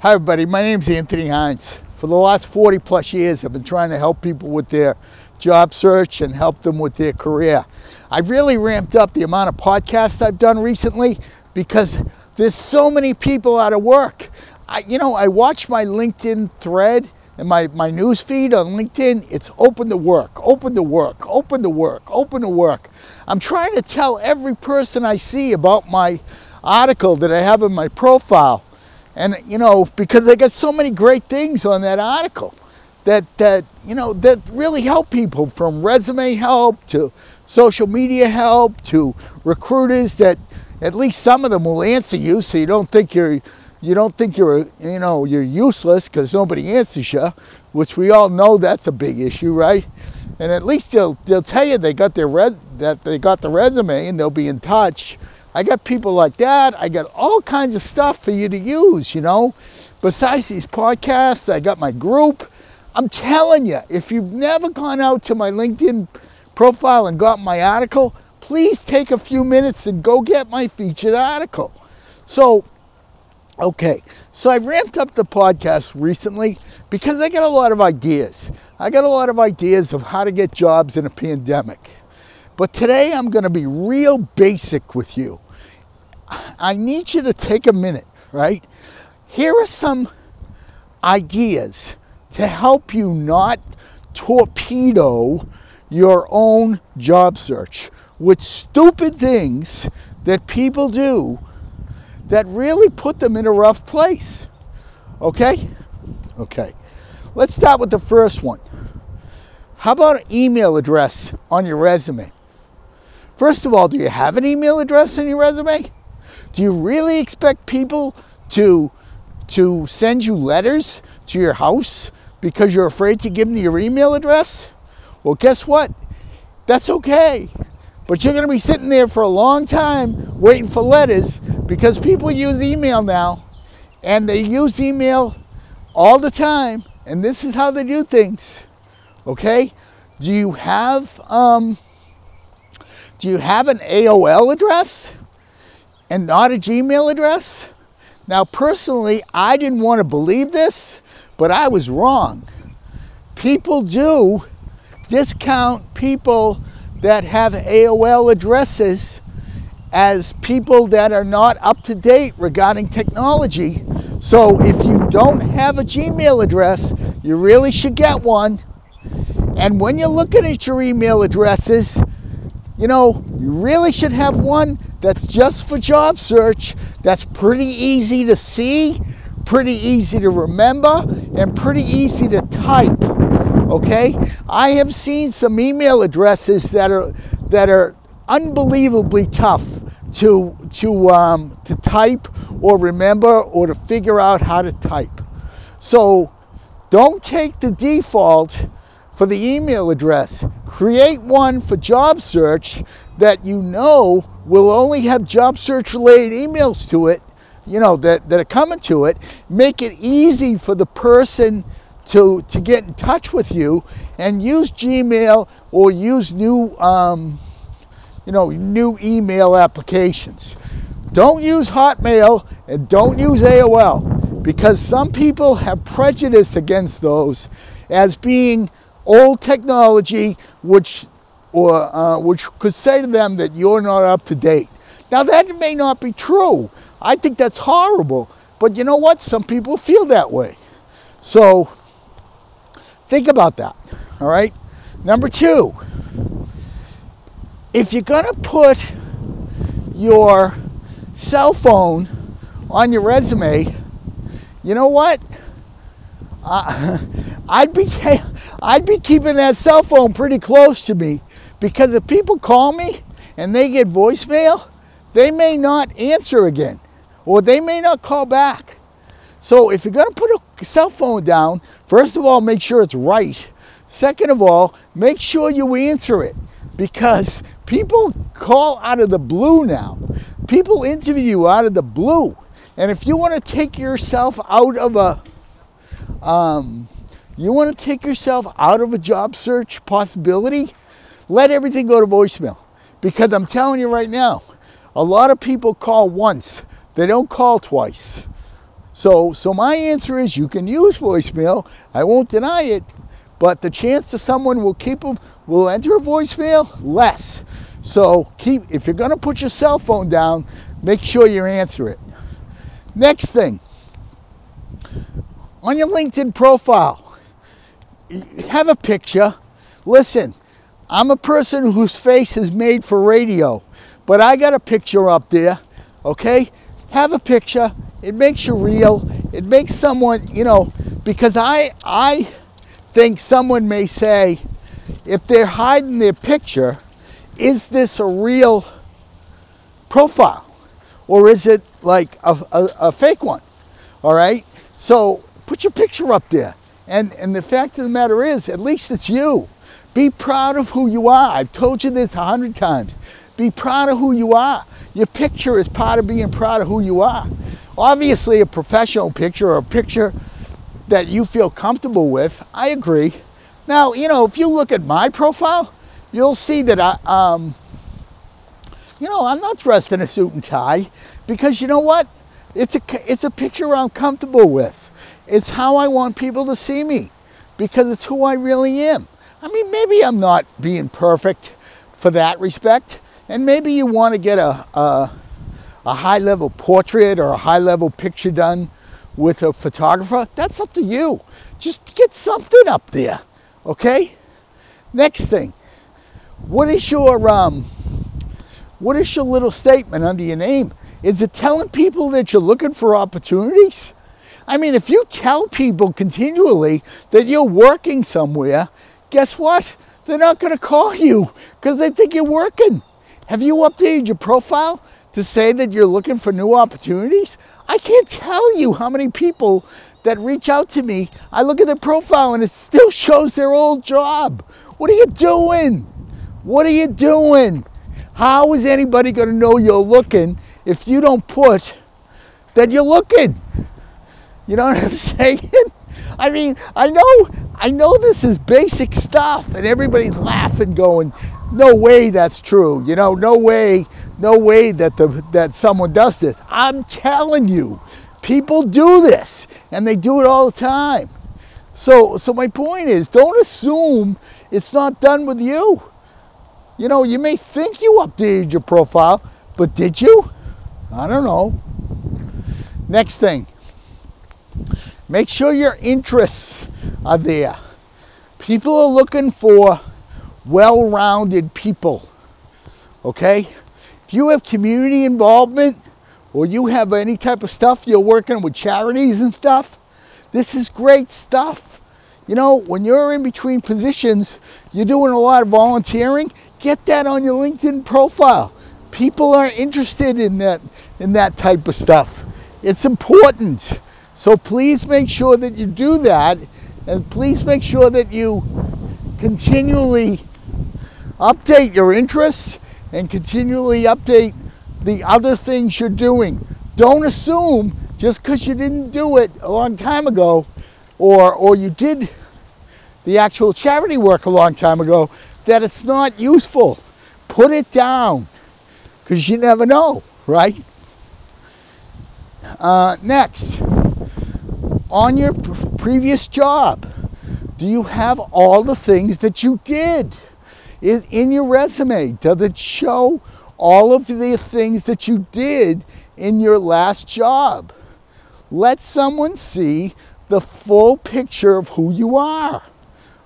Hi, everybody. My name is Anthony Hines. For the last 40 plus years, I've been trying to help people with their job search and help them with their career. I've really ramped up the amount of podcasts I've done recently because there's so many people out of work. I, you know, I watch my LinkedIn thread and my, my news feed on LinkedIn. It's open to work, open to work, open to work, open to work. I'm trying to tell every person I see about my article that I have in my profile and you know because they got so many great things on that article that that you know that really help people from resume help to social media help to recruiters that at least some of them will answer you so you don't think you're you don't think you're you know you're useless because nobody answers you which we all know that's a big issue right? And at least they'll they'll tell you they got their res- that they got the resume and they'll be in touch I got people like that. I got all kinds of stuff for you to use, you know. Besides these podcasts, I got my group. I'm telling you, if you've never gone out to my LinkedIn profile and got my article, please take a few minutes and go get my featured article. So, okay, so I ramped up the podcast recently because I got a lot of ideas. I got a lot of ideas of how to get jobs in a pandemic. But today I'm going to be real basic with you. I need you to take a minute, right? Here are some ideas to help you not torpedo your own job search with stupid things that people do that really put them in a rough place. Okay? Okay. Let's start with the first one. How about an email address on your resume? First of all, do you have an email address in your resume? Do you really expect people to, to send you letters to your house because you're afraid to give them your email address? Well, guess what? That's okay. But you're going to be sitting there for a long time waiting for letters because people use email now and they use email all the time and this is how they do things. Okay? Do you have um, do you have an AOL address and not a Gmail address? Now, personally, I didn't want to believe this, but I was wrong. People do discount people that have AOL addresses as people that are not up to date regarding technology. So if you don't have a Gmail address, you really should get one. And when you're looking at your email addresses, you know, you really should have one that's just for job search, that's pretty easy to see, pretty easy to remember, and pretty easy to type. Okay? I have seen some email addresses that are that are unbelievably tough to to um, to type or remember or to figure out how to type. So don't take the default for the email address. Create one for job search that you know will only have job search related emails to it, you know, that, that are coming to it. Make it easy for the person to, to get in touch with you and use Gmail or use new, um, you know, new email applications. Don't use Hotmail and don't use AOL because some people have prejudice against those as being old technology which or uh, which could say to them that you're not up to date. Now that may not be true. I think that's horrible. But you know what? Some people feel that way. So think about that. All right. Number two, if you're gonna put your cell phone on your resume, you know what? I'd be I'd be keeping that cell phone pretty close to me because if people call me and they get voicemail, they may not answer again or they may not call back. So if you're going to put a cell phone down, first of all, make sure it's right. Second of all, make sure you answer it because people call out of the blue now. People interview you out of the blue. And if you want to take yourself out of a um, you want to take yourself out of a job search possibility? Let everything go to voicemail. Because I'm telling you right now, a lot of people call once, they don't call twice. So, so my answer is you can use voicemail. I won't deny it, but the chance that someone will keep a, will enter a voicemail less. So keep if you're going to put your cell phone down, make sure you answer it. Next thing, on your LinkedIn profile, have a picture. Listen, I'm a person whose face is made for radio, but I got a picture up there, okay? Have a picture. It makes you real. It makes someone, you know, because I I think someone may say if they're hiding their picture, is this a real profile? Or is it like a, a, a fake one? All right? So put your picture up there. And, and the fact of the matter is, at least it's you. Be proud of who you are. I've told you this a hundred times. Be proud of who you are. Your picture is part of being proud of who you are. Obviously, a professional picture or a picture that you feel comfortable with, I agree. Now, you know, if you look at my profile, you'll see that I, um, you know, I'm not dressed in a suit and tie because you know what? It's a, it's a picture I'm comfortable with. It's how I want people to see me because it's who I really am. I mean, maybe I'm not being perfect for that respect, and maybe you want to get a, a, a high level portrait or a high level picture done with a photographer. That's up to you. Just get something up there, okay? Next thing, what is your um, what is your little statement under your name? Is it telling people that you're looking for opportunities? I mean, if you tell people continually that you're working somewhere, guess what? They're not going to call you because they think you're working. Have you updated your profile to say that you're looking for new opportunities? I can't tell you how many people that reach out to me. I look at their profile and it still shows their old job. What are you doing? What are you doing? How is anybody going to know you're looking if you don't put that you're looking? You know what I'm saying? I mean, I know I know this is basic stuff and everybody's laughing going, "No way that's true." You know, no way, no way that the that someone does this. I'm telling you, people do this and they do it all the time. So so my point is, don't assume it's not done with you. You know, you may think you updated your profile, but did you? I don't know. Next thing, make sure your interests are there. People are looking for well rounded people. Okay? If you have community involvement or you have any type of stuff, you're working with charities and stuff, this is great stuff. You know, when you're in between positions, you're doing a lot of volunteering, Get that on your LinkedIn profile. People are interested in that in that type of stuff. It's important. So please make sure that you do that and please make sure that you continually update your interests and continually update the other things you're doing. Don't assume just because you didn't do it a long time ago or, or you did the actual charity work a long time ago that it's not useful. Put it down because you never know, right? Uh, next, on your previous job, do you have all the things that you did in, in your resume? Does it show all of the things that you did in your last job? Let someone see the full picture of who you are.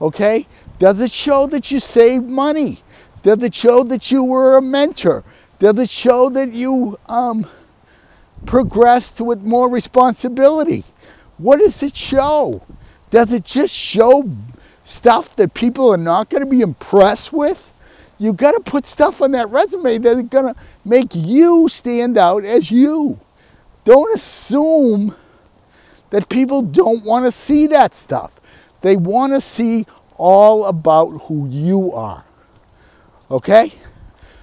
Okay? Does it show that you saved money? Does it show that you were a mentor? Does it show that you um, progressed with more responsibility? What does it show? Does it just show stuff that people are not going to be impressed with? You got to put stuff on that resume that is going to make you stand out as you. Don't assume that people don't want to see that stuff. They want to see all about who you are. Okay?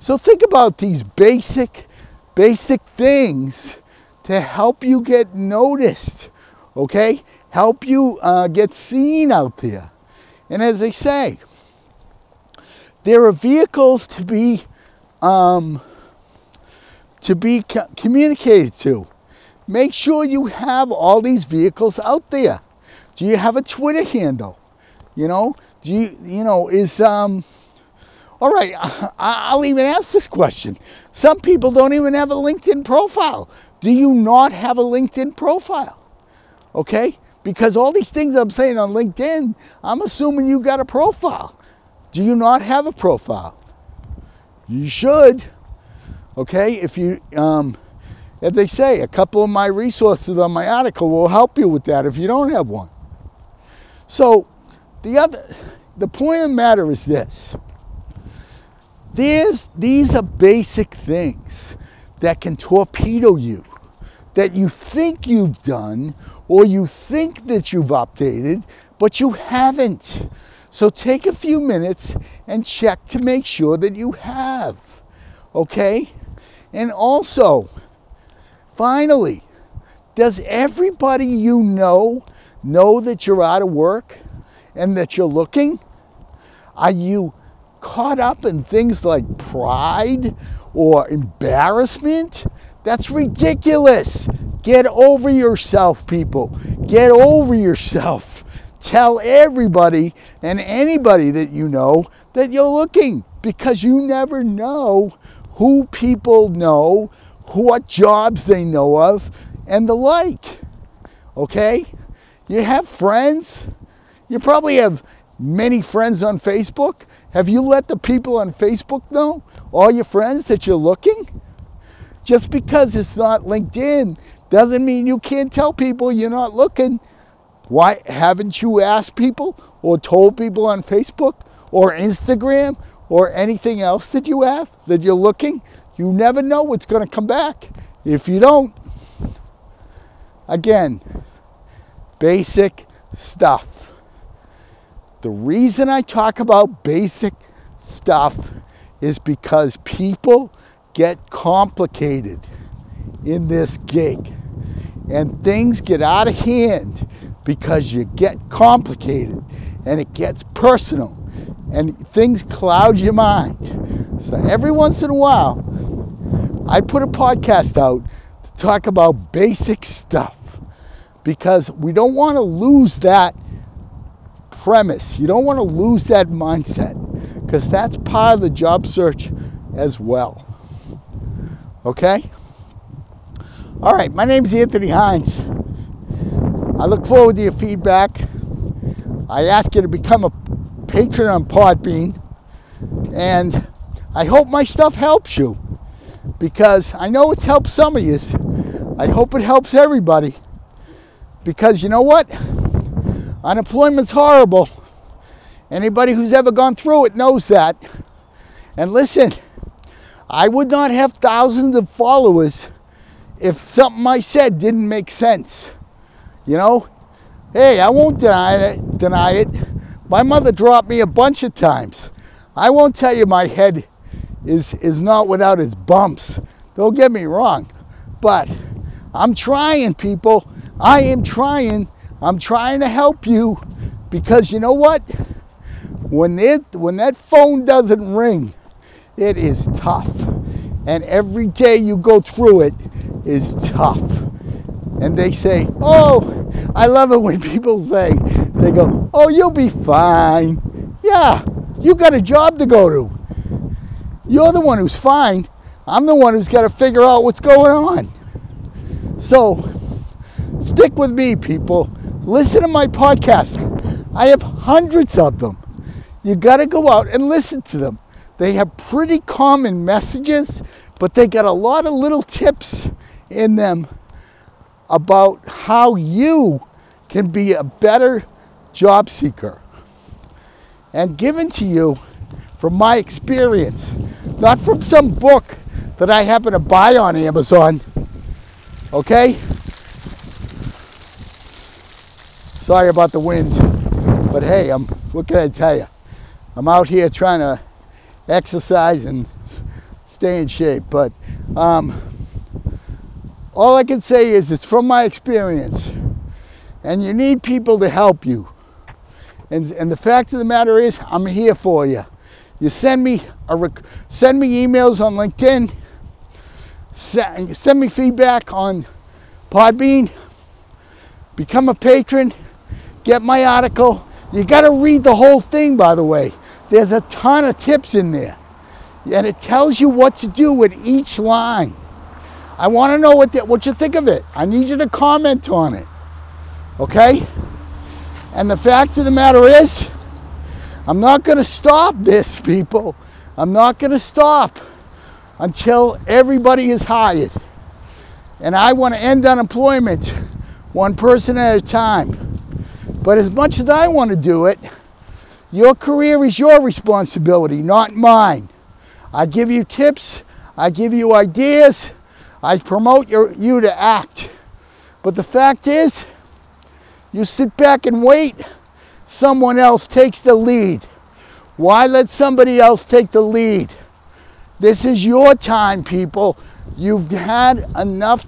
So think about these basic, basic things to help you get noticed. Okay? Help you uh, get seen out there. And as they say, there are vehicles to be um, to be co- communicated to. make sure you have all these vehicles out there. Do you have a Twitter handle? You know, do you, you know, is, um, all right, I'll even ask this question. Some people don't even have a LinkedIn profile. Do you not have a LinkedIn profile? Okay? Because all these things I'm saying on LinkedIn, I'm assuming you got a profile. Do you not have a profile? You should. Okay? If you, um, as they say, a couple of my resources on my article will help you with that if you don't have one. So, the other, the point of the matter is this. There's, these are basic things that can torpedo you, that you think you've done or you think that you've updated, but you haven't. So take a few minutes and check to make sure that you have. Okay? And also, finally, does everybody you know know that you're out of work and that you're looking? Are you caught up in things like pride or embarrassment? That's ridiculous. Get over yourself, people. Get over yourself. Tell everybody and anybody that you know that you're looking because you never know who people know, what jobs they know of, and the like. Okay? You have friends. You probably have many friends on Facebook. Have you let the people on Facebook know, all your friends, that you're looking? Just because it's not LinkedIn doesn't mean you can't tell people you're not looking. Why haven't you asked people or told people on Facebook or Instagram or anything else that you have that you're looking? You never know what's going to come back. If you don't, again, basic stuff. The reason I talk about basic stuff is because people get complicated in this gig and things get out of hand because you get complicated and it gets personal and things cloud your mind. So every once in a while, I put a podcast out to talk about basic stuff because we don't want to lose that premise. You don't want to lose that mindset because that's part of the job search as well. Okay? All right, my name is Anthony Hines. I look forward to your feedback. I ask you to become a patron on Podbean, and I hope my stuff helps you because I know it's helped some of you. I hope it helps everybody because you know what? Unemployment's horrible. Anybody who's ever gone through it knows that. And listen, I would not have thousands of followers if something I said didn't make sense. You know? Hey, I won't deny it, deny it. My mother dropped me a bunch of times. I won't tell you my head is, is not without its bumps. Don't get me wrong. But I'm trying, people. I am trying I'm trying to help you because you know what? When it when that phone doesn't ring, it is tough. And every day you go through it is tough. And they say, "Oh, I love it when people say they go, "Oh, you'll be fine." Yeah, you got a job to go to. You're the one who's fine. I'm the one who's got to figure out what's going on. So, stick with me, people. Listen to my podcast. I have hundreds of them. You got to go out and listen to them. They have pretty common messages, but they got a lot of little tips in them about how you can be a better job seeker. And given to you from my experience, not from some book that I happen to buy on Amazon. Okay? Sorry about the wind, but hey, I'm what can I tell you? I'm out here trying to exercise and stay in shape, but um, all I can say is it's from my experience, and you need people to help you. And, and the fact of the matter is, I'm here for you. You send me a send me emails on LinkedIn. Send, send me feedback on Podbean, become a patron, get my article. You got to read the whole thing, by the way. There's a ton of tips in there, and it tells you what to do with each line. I want to know what, the, what you think of it. I need you to comment on it. Okay? And the fact of the matter is, I'm not going to stop this, people. I'm not going to stop until everybody is hired. And I want to end unemployment one person at a time. But as much as I want to do it, your career is your responsibility, not mine. I give you tips, I give you ideas, I promote your, you to act. But the fact is, you sit back and wait, someone else takes the lead. Why let somebody else take the lead? This is your time, people. You've had enough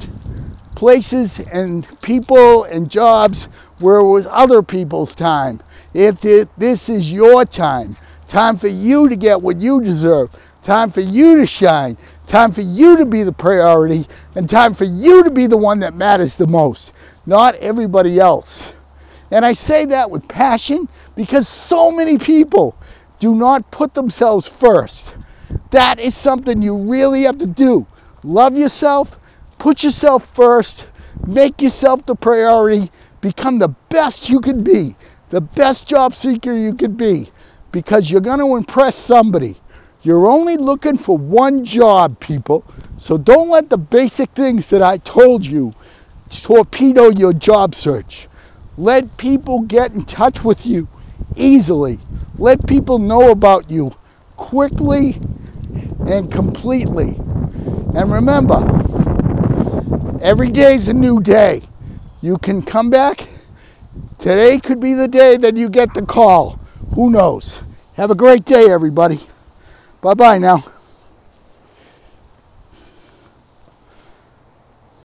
places and people and jobs where it was other people's time. If this is your time, time for you to get what you deserve, time for you to shine, time for you to be the priority, and time for you to be the one that matters the most, not everybody else. And I say that with passion because so many people do not put themselves first. That is something you really have to do. Love yourself, put yourself first, make yourself the priority, become the best you can be, the best job seeker you can be, because you're going to impress somebody. You're only looking for one job, people. So don't let the basic things that I told you torpedo your job search. Let people get in touch with you easily. Let people know about you quickly and completely. And remember, every day is a new day. You can come back. Today could be the day that you get the call. Who knows? Have a great day, everybody. Bye bye now.